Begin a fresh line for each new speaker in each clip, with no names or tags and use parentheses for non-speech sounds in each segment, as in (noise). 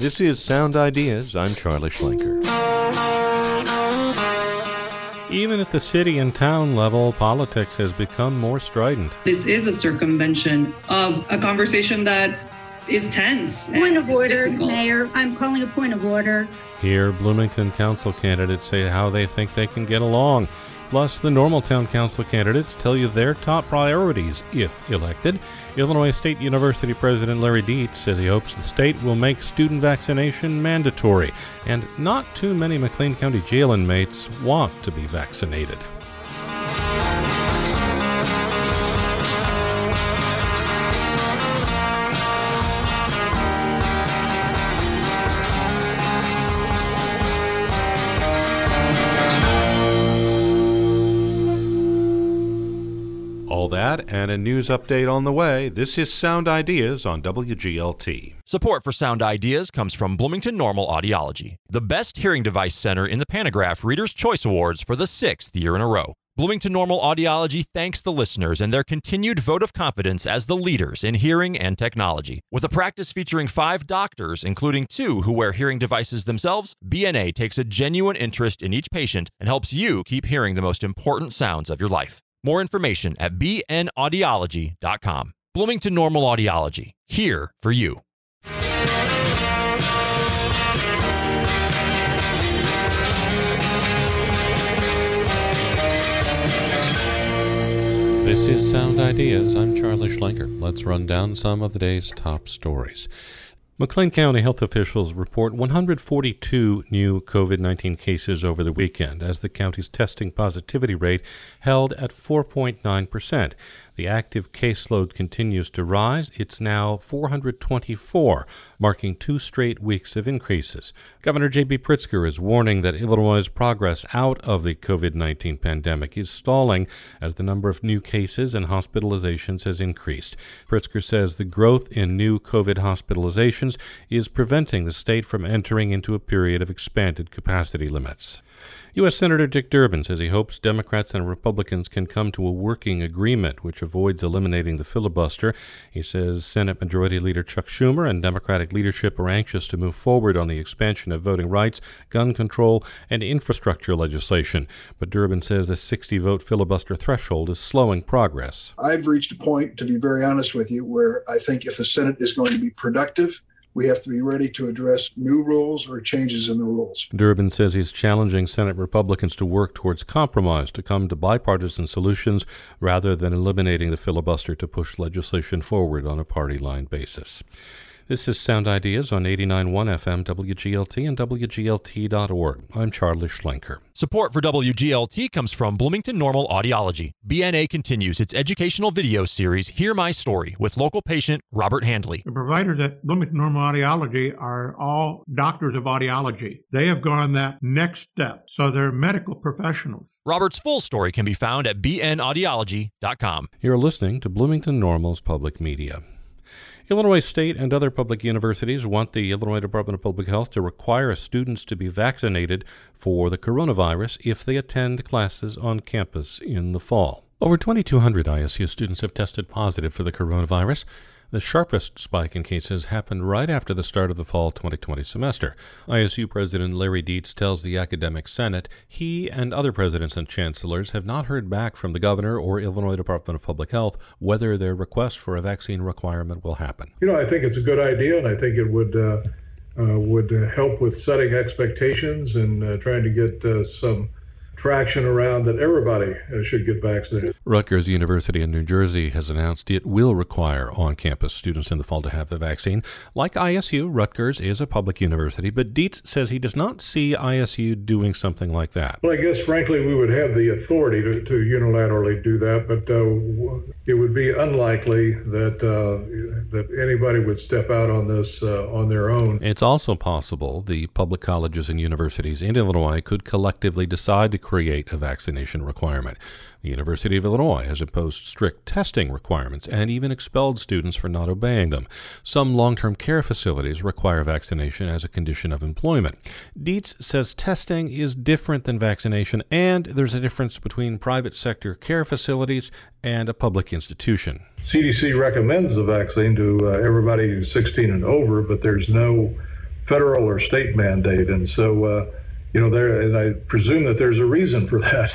This is Sound Ideas. I'm Charlie Schlenker. Even at the city and town level, politics has become more strident.
This is a circumvention of a conversation that is tense.
Point of order, difficult. Mayor. I'm calling a point of order.
Here, Bloomington Council candidates say how they think they can get along. Plus, the normal town council candidates tell you their top priorities if elected. Illinois State University President Larry Dietz says he hopes the state will make student vaccination mandatory, and not too many McLean County jail inmates want to be vaccinated. That and a news update on the way. This is Sound Ideas on WGLT.
Support for Sound Ideas comes from Bloomington Normal Audiology, the best hearing device center in the Pantagraph Reader's Choice Awards for the sixth year in a row. Bloomington Normal Audiology thanks the listeners and their continued vote of confidence as the leaders in hearing and technology. With a practice featuring five doctors, including two who wear hearing devices themselves, BNA takes a genuine interest in each patient and helps you keep hearing the most important sounds of your life. More information at bnaudiology.com. Bloomington Normal Audiology, here for you.
This is Sound Ideas. I'm Charlie Schlenker. Let's run down some of the day's top stories. McLean County health officials report 142 new COVID 19 cases over the weekend as the county's testing positivity rate held at 4.9 percent. The active caseload continues to rise. It's now 424, marking two straight weeks of increases. Governor J.B. Pritzker is warning that Illinois' progress out of the COVID 19 pandemic is stalling as the number of new cases and hospitalizations has increased. Pritzker says the growth in new COVID hospitalizations is preventing the state from entering into a period of expanded capacity limits. U.S. Senator Dick Durbin says he hopes Democrats and Republicans can come to a working agreement which avoids eliminating the filibuster. He says Senate Majority Leader Chuck Schumer and Democratic leadership are anxious to move forward on the expansion of voting rights, gun control, and infrastructure legislation. But Durbin says the 60 vote filibuster threshold is slowing progress.
I've reached a point, to be very honest with you, where I think if the Senate is going to be productive, we have to be ready to address new rules or changes in the rules.
Durbin says he's challenging Senate Republicans to work towards compromise, to come to bipartisan solutions rather than eliminating the filibuster to push legislation forward on a party line basis. This is Sound Ideas on 89.1 FM WGLT and WGLT.org. I'm Charlie Schlenker.
Support for WGLT comes from Bloomington Normal Audiology. BNA continues its educational video series, Hear My Story, with local patient Robert Handley.
The providers at Bloomington Normal Audiology are all doctors of audiology. They have gone that next step, so they're medical professionals.
Robert's full story can be found at bnaudiology.com.
You're listening to Bloomington Normal's public media. Illinois State and other public universities want the Illinois Department of Public Health to require students to be vaccinated for the coronavirus if they attend classes on campus in the fall. Over 2,200 ISU students have tested positive for the coronavirus. The sharpest spike in cases happened right after the start of the fall 2020 semester. ISU President Larry Dietz tells the Academic Senate he and other presidents and chancellors have not heard back from the governor or Illinois Department of Public Health whether their request for a vaccine requirement will happen.
You know, I think it's a good idea, and I think it would. Uh, uh, would help with setting expectations and uh, trying to get uh, some traction around that everybody should get vaccinated.
Rutgers University in New Jersey has announced it will require on campus students in the fall to have the vaccine. Like ISU, Rutgers is a public university, but Dietz says he does not see ISU doing something like that.
Well, I guess, frankly, we would have the authority to, to unilaterally do that, but uh, it would be unlikely that, uh, that anybody would step out on this uh, on their own.
It's also possible the public colleges and universities in Illinois could collectively decide to create a vaccination requirement. The University of Illinois has imposed strict testing requirements and even expelled students for not obeying them. Some long term care facilities require vaccination as a condition of employment. Dietz says testing is different than vaccination, and there's a difference between private sector care facilities and a public institution.
CDC recommends the vaccine to uh, everybody who's 16 and over, but there's no federal or state mandate. And so, uh, you know, there, and I presume that there's a reason for that.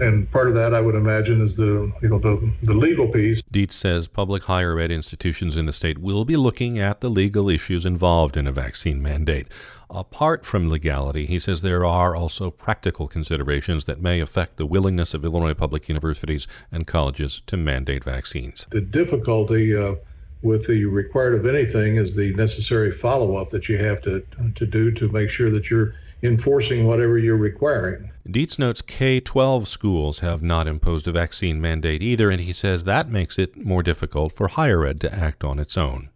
And part of that, I would imagine, is the you know the, the legal piece.
Dietz says public higher ed institutions in the state will be looking at the legal issues involved in a vaccine mandate. Apart from legality, he says there are also practical considerations that may affect the willingness of Illinois public universities and colleges to mandate vaccines.
The difficulty uh, with the required of anything is the necessary follow up that you have to to do to make sure that you're enforcing whatever you're requiring.
Dietz notes K 12 schools have not imposed a vaccine mandate either, and he says that makes it more difficult for higher ed to act on its own.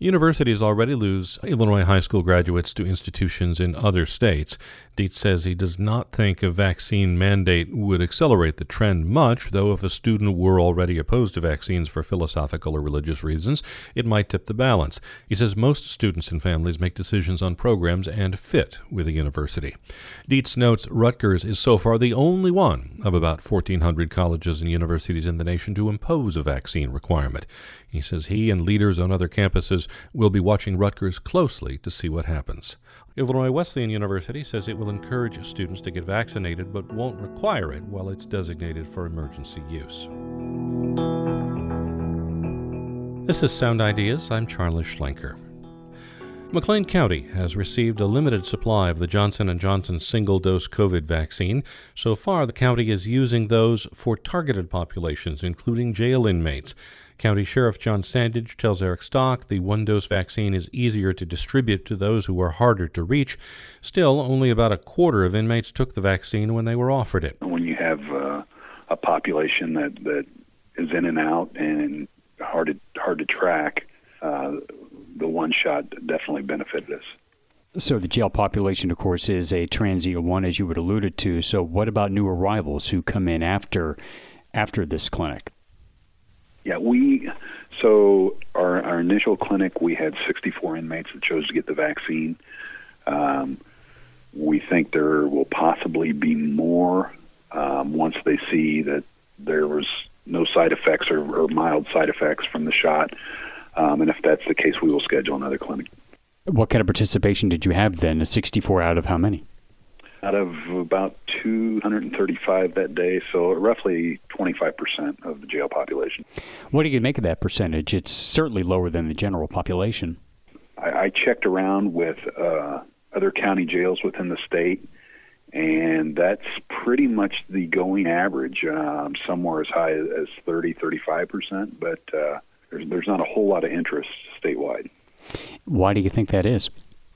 Universities already lose Illinois high school graduates to institutions in other states. Dietz says he does not think a vaccine mandate would accelerate the trend much, though if a student were already opposed to vaccines for philosophical or religious reasons, it might tip the balance. He says most students and families make decisions on programs and fit with a university. Dietz notes Rutgers is so far the only one of about 1,400 colleges and universities in the nation to impose a vaccine requirement. He says he and leaders on other campuses will be watching Rutgers closely to see what happens. Illinois Wesleyan University says it will encourage students to get vaccinated but won't require it while it's designated for emergency use. This is Sound Ideas. I'm Charles Schlenker. McLean County has received a limited supply of the Johnson & Johnson single-dose COVID vaccine. So far, the county is using those for targeted populations including jail inmates. County Sheriff Jon Sandage tells Eric Stock the one dose vaccine is easier to distribute to those who are harder to reach. Still, only about a quarter of inmates took the vaccine when they were offered it.
When you have uh, a population that, that is in and out and hard to, hard to track, uh, the one shot definitely benefited us.
So the jail population, of course, is a transient one, as you would alluded to. So what about new arrivals who come in after after this clinic?
Yeah, we so our our initial clinic we had 64 inmates that chose to get the vaccine. Um, we think there will possibly be more um, once they see that there was no side effects or, or mild side effects from the shot. Um, and if that's the case, we will schedule another clinic.
What kind of participation did you have then? A 64 out of how many?
out of about 235 that day, so roughly 25% of the jail population.
What do you make of that percentage? It's certainly lower than the general population.
I, I checked around with uh, other county jails within the state, and that's pretty much the going average, um, somewhere as high as 30, 35%, but uh, there's, there's not a whole lot of interest statewide.
Why do you think that is?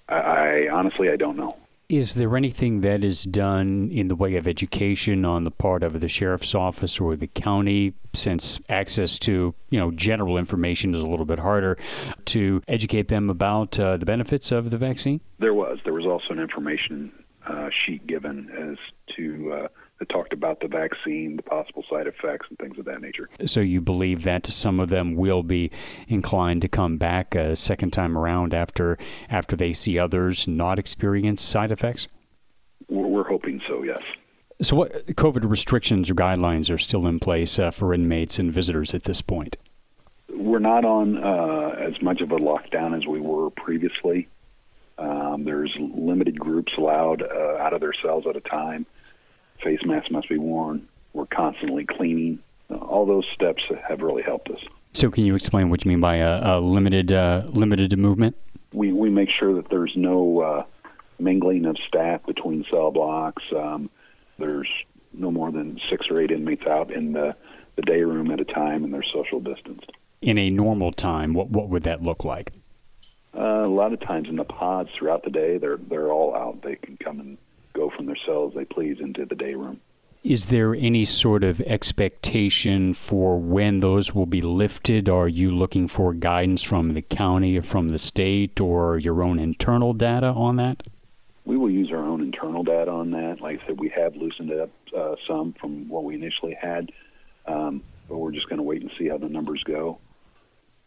I, I honestly, I don't know.
Is there anything that is done in the way of education on the part of the sheriff's office or the county, since access to you know general information is a little bit harder, to educate them about uh, the benefits of the vaccine?
There was. There was also an information uh, sheet given as to uh, that talked about the vaccine, the possible side effects, and things of that nature.
So you believe that some of them will be inclined to come back a second time around after after they see others not experience side effects?
We're hoping so. Yes.
So, what COVID restrictions or guidelines are still in place uh, for inmates and visitors at this point?
We're not on uh, as much of a lockdown as we were previously. Um, there's limited groups allowed uh, out of their cells at a time face masks must be worn. We're constantly cleaning. Uh, all those steps have really helped us.
So, can you explain what you mean by a, a limited uh, limited movement?
We we make sure that there's no uh, mingling of staff between cell blocks. Um, there's no more than six or eight inmates out in the, the day room at a time, and they're social distanced.
In a normal time, what what would that look like?
Uh, a lot of times in the pods throughout the day, they're they're all out. They can come and go from their cells they please into the day room.
Is there any sort of expectation for when those will be lifted? Are you looking for guidance from the county or from the state or your own internal data on that?
We will use our own internal data on that. Like I said, we have loosened it up uh, some from what we initially had, um, but we're just going to wait and see how the numbers go.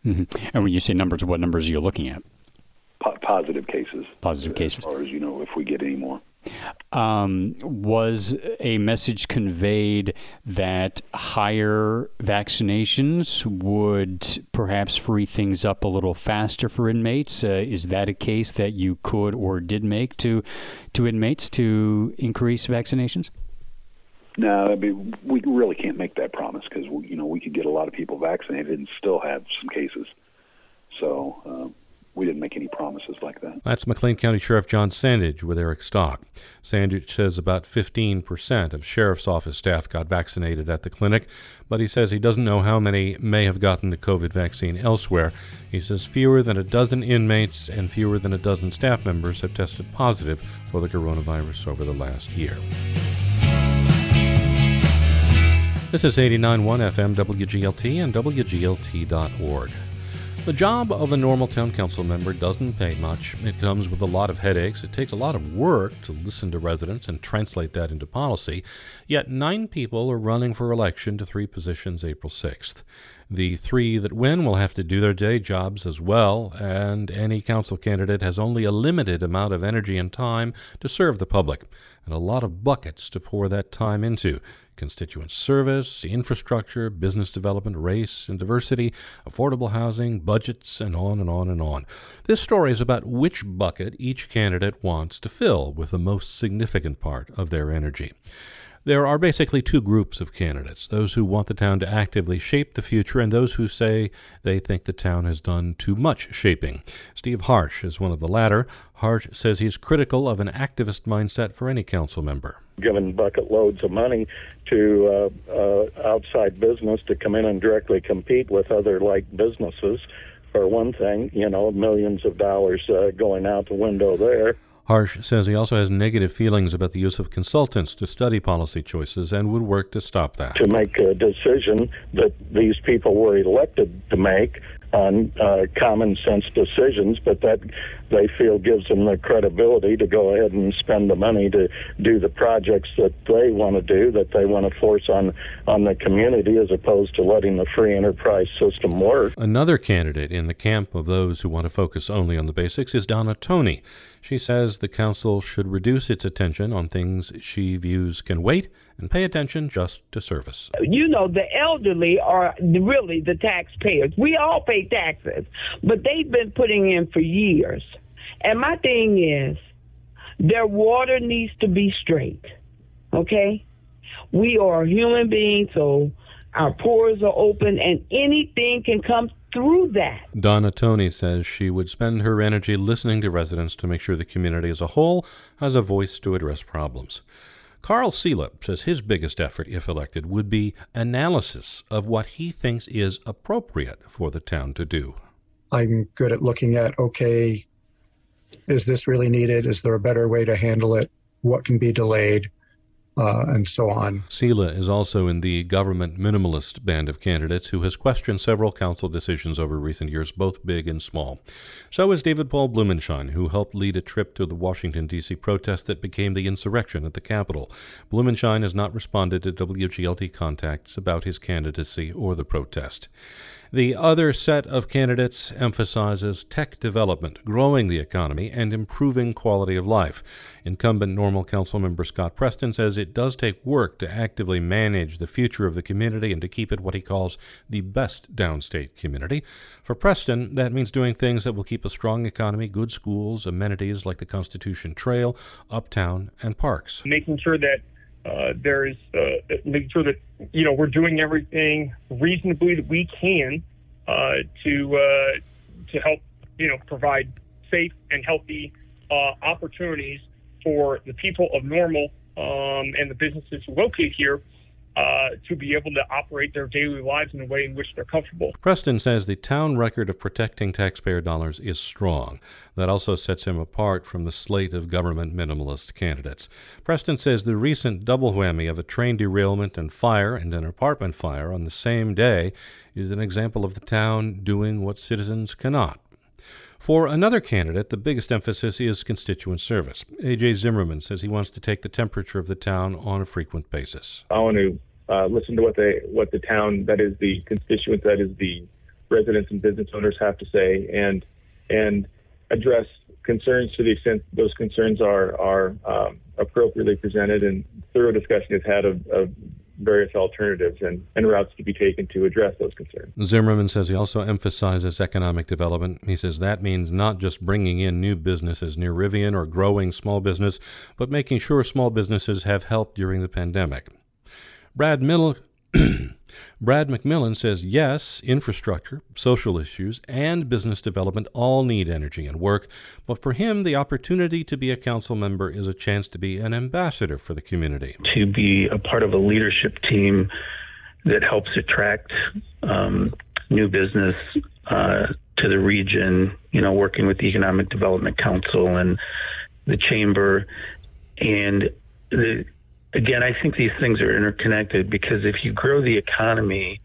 Mm-hmm. And when you say numbers, what numbers are you looking at?
Po- positive cases.
Positive cases.
As far as you know, if we get any more.
Um, was a message conveyed that higher vaccinations would perhaps free things up a little faster for inmates? Uh, is that a case that you could or did make to to inmates to increase vaccinations?
No, I mean, we really can't make that promise because you know we could get a lot of people vaccinated and still have some cases. So um, we didn't make any promises like that.
That's McLean County Sheriff Jon Sandage with Eric Stock. Sandage says about 15% of sheriff's office staff got vaccinated at the clinic, but he says he doesn't know how many may have gotten the COVID vaccine elsewhere. He says fewer than a dozen inmates and fewer than a dozen staff members have tested positive for the coronavirus over the last year. This is 89.1 FM WGLT and WGLT.org. The job of a normal town council member doesn't pay much. It comes with a lot of headaches. It takes a lot of work to listen to residents and translate that into policy. Yet nine people are running for election to three positions April 6th. The three that win will have to do their day jobs as well, and any council candidate has only a limited amount of energy and time to serve the public, and a lot of buckets to pour that time into constituent service, infrastructure, business development, race and diversity, affordable housing, budgets, and on and on and on. This story is about which bucket each candidate wants to fill with the most significant part of their energy. There are basically two groups of candidates those who want the town to actively shape the future, and those who say they think the town has done too much shaping. Steve Harsh is one of the latter. Harsh says he's critical of an activist mindset for any council member.
Given bucket loads of money to uh, uh, outside business to come in and directly compete with other like businesses, for one thing, you know, millions of dollars uh, going out the window there.
Harsh says he also has negative feelings about the use of consultants to study policy choices and would work to stop that.
To make a decision that these people were elected to make on uh, common sense decisions, but that they feel gives them the credibility to go ahead and spend the money to do the projects that they want to do, that they want to force on on the community, as opposed to letting the free enterprise system work.
Another candidate in the camp of those who want to focus only on the basics is Donna Toney. She says the council should reduce its attention on things she views can wait and pay attention just to service.
You know, the elderly are really the taxpayers. We all pay taxes, but they've been putting in for years. And my thing is, their water needs to be straight. Okay? We are human beings, so our pores are open, and anything can come through that.
Donna Toney says she would spend her energy listening to residents to make sure the community as a whole has a voice to address problems. Carl Sela says his biggest effort, if elected, would be analysis of what he thinks is appropriate for the town to do.
I'm good at looking at okay, is this really needed? Is there a better way to handle it? What can be delayed? uh, and so on.
Sela is also in the government minimalist band of candidates who has questioned several council decisions over recent years, both big and small. So is David Paul Blumenshine, who helped lead a trip to the Washington, D.C. protest that became the insurrection at the Capitol. Blumenshine has not responded to WGLT contacts about his candidacy or the protest. The other set of candidates emphasizes tech development, growing the economy, and improving quality of life. Incumbent Normal Council member Scott Preston says it does take work to actively manage the future of the community and to keep it what he calls the best downstate community. For Preston, that means doing things that will keep a strong economy, good schools, amenities like the Constitution Trail, uptown, and parks.
Making sure that uh, there's uh, making sure that you know we're doing everything reasonably that we can uh, to uh, to help you know provide safe and healthy uh, opportunities for the people of Normal um, and the businesses located here uh, to be able to operate their daily lives in a way in which they're comfortable.
Preston says the town record of protecting taxpayer dollars is strong. That also sets him apart from the slate of government minimalist candidates. Preston says the recent double whammy of a train derailment and fire and an apartment fire on the same day is an example of the town doing what citizens cannot. For another candidate, the biggest emphasis is constituent service. A.J. Zimmerman says he wants to take the temperature of the town on a frequent basis.
I want to uh, listen to what they, what the town, that is the constituents, that is the residents and business owners have to say, and and address concerns to the extent those concerns are are um, appropriately presented and thorough discussion is had of, of various alternatives and, and routes to be taken to address those concerns.
Zimmerman says he also emphasizes economic development. He says that means not just bringing in new businesses near Rivian or growing small business, but making sure small businesses have help during the pandemic. Brad Middle (clears throat) Brad McMillan says yes, infrastructure, social issues, and business development all need energy and work, but for him, the opportunity to be a council member is a chance to be an ambassador for the community.
To be a part of a leadership team that helps attract um, new business uh, to the region, you know, working with the Economic Development Council and the Chamber. And the, again, I think these things are interconnected because if you grow the economy,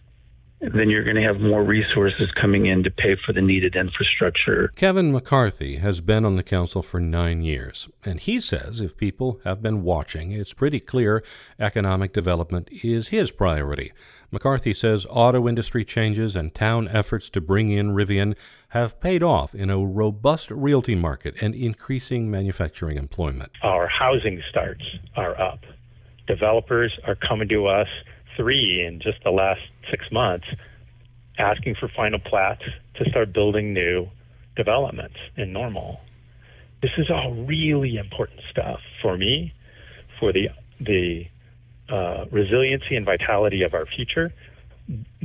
then you're going to have more resources coming in to pay for the needed infrastructure.
Kevin McCarthy has been on the council for nine years, and he says if people have been watching, it's pretty clear economic development is his priority. McCarthy says auto industry changes and town efforts to bring in Rivian have paid off in a robust realty market and increasing manufacturing employment.
Our housing starts are up developers are coming to us three in just the last six months asking for final plats to start building new developments in normal. This is all really important stuff for me, for the the uh, resiliency and vitality of our future,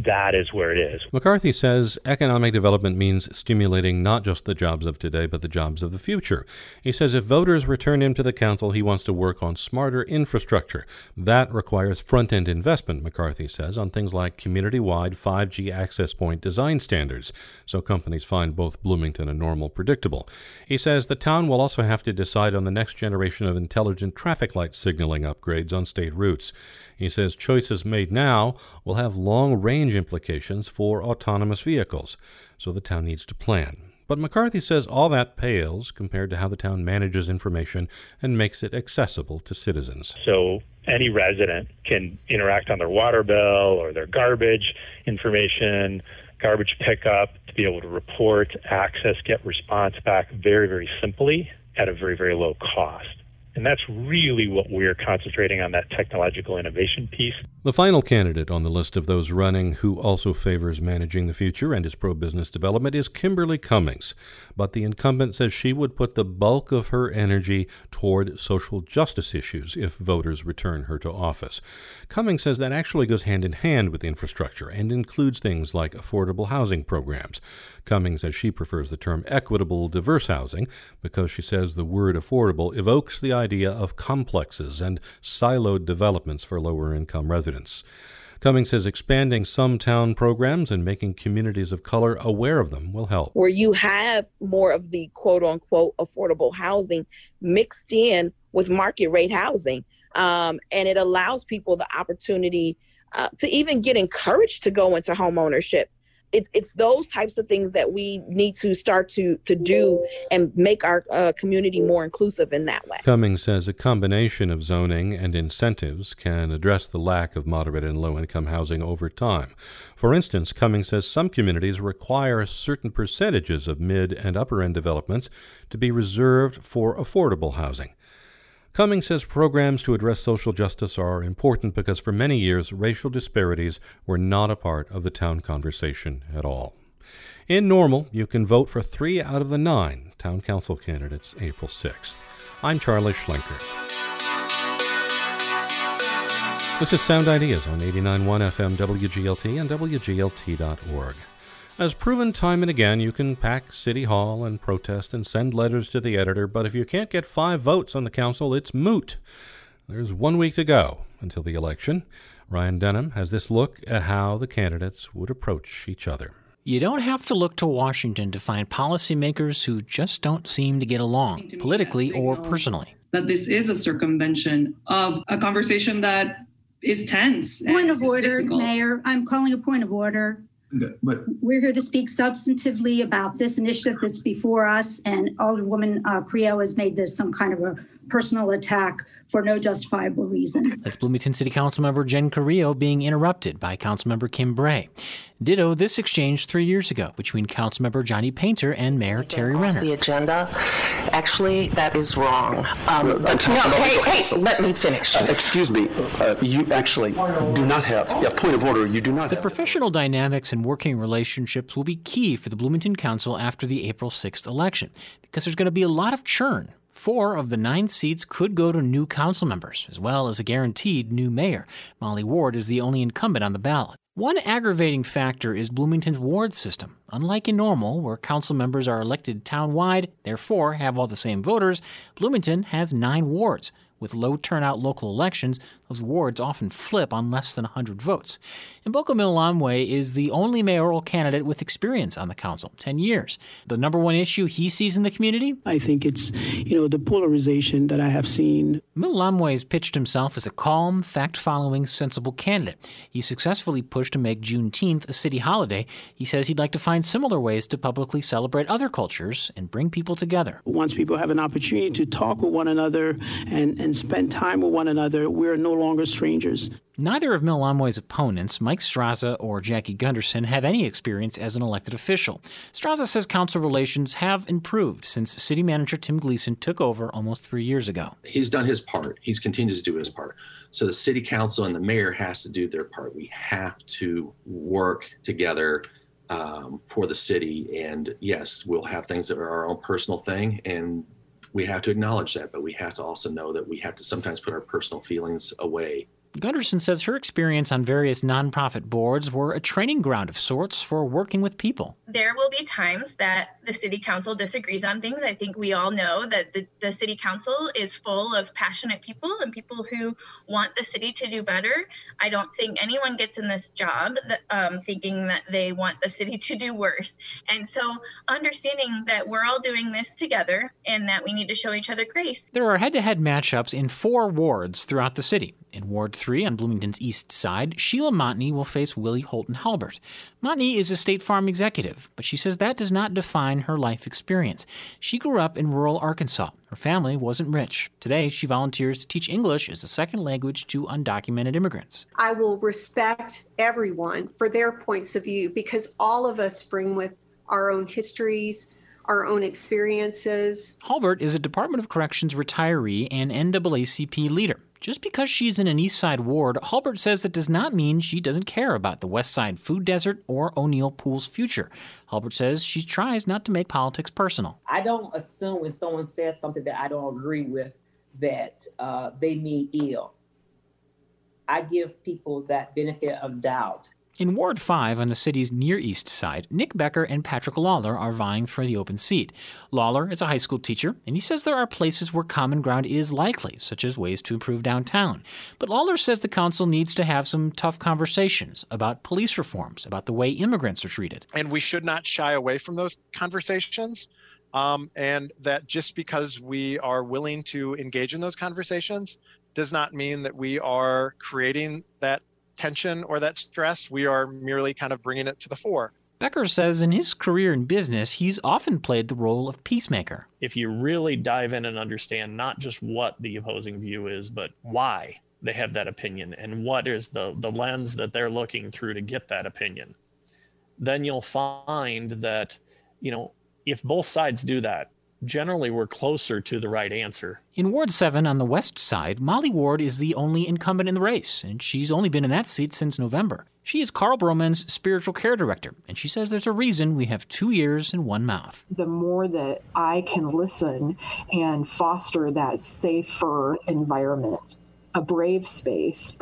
that is where it is.
McCarthy says economic development means stimulating not just the jobs of today, but the jobs of the future. He says if voters return him to the council, he wants to work on smarter infrastructure. That requires front end investment, McCarthy says, on things like community wide 5G access point design standards, so companies find both Bloomington and Normal predictable. He says the town will also have to decide on the next generation of intelligent traffic light signaling upgrades on state routes. He says choices made now will have long range implications for autonomous vehicles, so the town needs to plan. But McCarthy says all that pales compared to how the town manages information and makes it accessible to citizens.
So any resident can interact on their water bill or their garbage information, garbage pickup, to be able to report, access, get response back very, very simply at a very, very low cost. And that's really what we're concentrating on that technological innovation piece.
The final candidate on the list of those running who also favors managing the future and is pro business development is Kimberly Cummings. But the incumbent says she would put the bulk of her energy toward social justice issues if voters return her to office. Cummings says that actually goes hand in hand with infrastructure and includes things like affordable housing programs. Cummings says she prefers the term equitable diverse housing because she says the word affordable evokes the idea of complexes and siloed developments for lower income residents. Cummings says expanding some town programs and making communities of color aware of them will help.
Where you have more of the quote unquote affordable housing mixed in with market rate housing. Um, and it allows people the opportunity uh, to even get encouraged to go into home it's it's those types of things that we need to start to to do and make our uh, community more inclusive in that way.
Cummings says a combination of zoning and incentives can address the lack of moderate and low income housing over time. For instance, Cummings says some communities require certain percentages of mid and upper end developments to be reserved for affordable housing. Cummings says programs to address social justice are important because for many years racial disparities were not a part of the town conversation at all. In Normal, you can vote for three out of the nine town council candidates April 6th. I'm Charlie Schlenker. This is Sound Ideas on 89.1 FM WGLT and WGLT.org. As proven time and again, you can pack City Hall and protest and send letters to the editor, but if you can't get five votes on the council, it's moot. There's one week to go until the election. Ryan Denham has this look at how the candidates would approach each other.
You don't have to look to Washington to find policymakers who just don't seem to get along, politically or personally.
That this is a circumvention of a conversation that is tense.
Point of order, difficult. Mayor. I'm calling a point of order.
But
We're here to speak substantively about this initiative that's before us, and Alderwoman uh, Creo has made this some kind of a personal attack for no justifiable reason.
That's Bloomington City Councilmember Jen Carrillo being interrupted by Councilmember Kim Bray. Ditto this exchange three years ago between Councilmember Joni Painter and Mayor Tari Renner.
The agenda Actually, that is wrong. Um,
I'm
no,
talking about
hey, hey,
counsel.
let me finish.
Uh, excuse me. Uh, you actually do not have. Yeah, point of order. You do not
The
have.
professional dynamics and working relationships will be key for the Bloomington Council after the April 6th election because there's going to be a lot of churn. Four of the nine seats could go to new council members, as well as a guaranteed new mayor. Molly Ward is the only incumbent on the ballot. One aggravating factor is Bloomington's ward system. Unlike in Normal, where council members are elected town-wide, therefore have all the same voters, Bloomington has nine wards. With low turnout local elections, those wards often flip on less than 100 votes. Mboka Mwilambwe is the only mayoral candidate with experience on the council, 10 years. The number one issue he sees in the community?
I think it's, you know, the polarization that I have seen.
Mwilambwe has pitched himself as a calm, fact-following, sensible candidate. He successfully pushed to make Juneteenth a city holiday. He says he'd like to find similar ways to publicly celebrate other cultures and bring people together.
Once people have an opportunity to talk with one another and, and spend time with one another, we're no longer strangers.
Neither of Mwilambwe's opponents, Mike Straza or Jackie Gunderson, have any experience as an elected official. Straza says council relations have improved since city manager Tim Gleason took over almost three years ago.
He's done his part. He's continued to do his part. So the city council and the mayor has to do their part. We have to work together um, for the city. And yes, we'll have things that are our own personal thing, and we have to acknowledge that. But we have to also know that we have to sometimes put our personal feelings away
Gunderson says her experience on various nonprofit boards were a training ground of sorts for working with people.
There will be times that the city council disagrees on things. I think we all know that the, the city council is full of passionate people and people who want the city to do better. I don't think anyone gets in this job that, um, thinking that they want the city to do worse. And so understanding that we're all doing this together and that we need to show each other grace.
There are head to head matchups in four wards throughout the city. In Ward 3 on Bloomington's east side, Sheila Montney will face Willie Holton Halbert. Montney is a State Farm executive, but she says that does not define her life experience. She grew up in rural Arkansas. Her family wasn't rich. Today, she volunteers to teach English as a second language to undocumented immigrants.
I will respect everyone for their points of view because all of us bring with our own histories, our own experiences.
Halbert is a Department of Corrections retiree and NAACP leader. Just because she's in an East Side ward, Halbert says that does not mean she doesn't care about the West Side food desert or O'Neill Pool's future. Halbert says she tries not to make politics personal.
I don't assume when someone says something that I don't agree with that uh, they mean ill. I give people that benefit of doubt.
In Ward 5 on the city's near east side, Nick Becker and Patrick Lawler are vying for the open seat. Lawler is a high school teacher, and he says there are places where common ground is likely, such as ways to improve downtown. But Lawler says the council needs to have some tough conversations about police reforms, about the way immigrants are treated.
And we should not shy away from those conversations. Um, and that just because we are willing to engage in those conversations does not mean that we are creating that tension or that stress. We are merely kind of bringing it to the fore.
Becker says in his career in business, he's often played the role of peacemaker.
If you really dive in and understand not just what the opposing view is, but why they have that opinion and what is the, the lens that they're looking through to get that opinion, then you'll find that, you know, if both sides do that, generally we're closer to the right answer.
In Ward 7 on the west side, Molly Ward is the only incumbent in the race, and she's only been in that seat since November. She is Carle BroMenn's spiritual care director, and she says there's a reason we have two ears and one mouth.
The more that I can listen and foster that safer environment, a brave space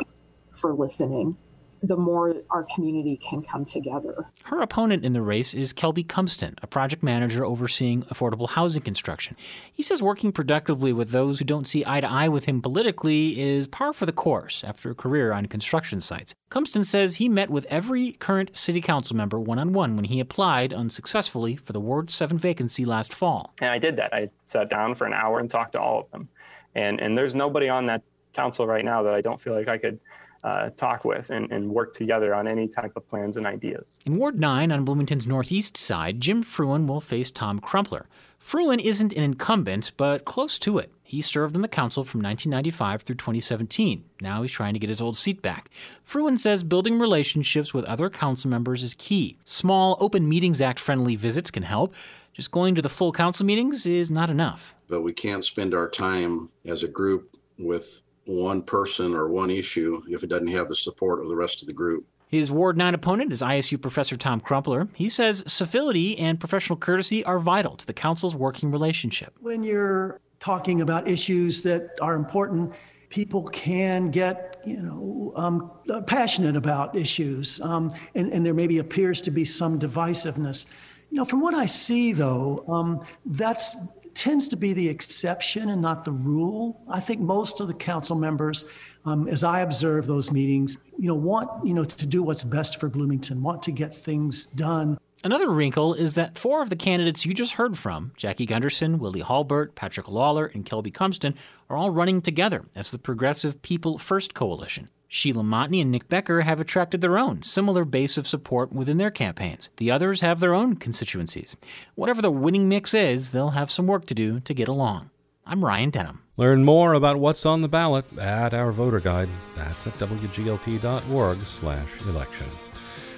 for listening, the more our community can come together.
Her opponent in the race is Kelby Cumston, a project manager overseeing affordable housing construction. He says working productively with those who don't see eye to eye with him politically is par for the course after a career on construction sites. Cumston says he met with every current city council member one on one when he applied unsuccessfully for the Ward 7 vacancy last fall.
And I did that. I sat down for an hour and talked to all of them. And, and there's nobody on that council right now that I don't feel like I could uh, talk with and, and, work together on any type of plans and ideas.
In Ward 9 on Bloomington's northeast side, Jim Fruin will face Tom Crumpler. Fruin isn't an incumbent, but close to it. He served on the council from 1995 through 2017. Now he's trying to get his old seat back. Fruin says building relationships with other council members is key. Small Open Meetings Act friendly visits can help. Just going to the full council meetings is not enough.
But we can't spend our time as a group with one person or one issue if it doesn't have the support of the rest of the group.
His Ward 9 opponent is ISU professor Tom Crumpler. He says civility and professional courtesy are vital to the council's working relationship.
When you're talking about issues that are important, people can get, you know, um, passionate about issues, um, and, and there maybe appears to be some divisiveness. You know, from what I see, though, um, that's tends to be the exception and not the rule. I think most of the council members, um, as I observe those meetings, you know, want you know to do what's best for Bloomington, want to get things done.
Another wrinkle is that four of the candidates you just heard from, Jackie Gunderson, Willie Halbert, Patrick Lawler, and Kelby Cumston, are all running together as the Progressive People First Coalition. Sheila Montney and Nick Becker have attracted their own similar base of support within their campaigns. The others have their own constituencies. Whatever the winning mix is, they'll have some work to do to get along. I'm Ryan Denham.
Learn more about what's on the ballot at our voter guide. That's at wglt.org/election.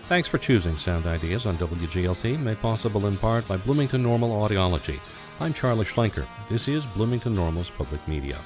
Thanks for choosing Sound Ideas on WGLT, made possible in part by Bloomington Normal Audiology. I'm Charlie Schlenker. This is Bloomington Normal's Public Media.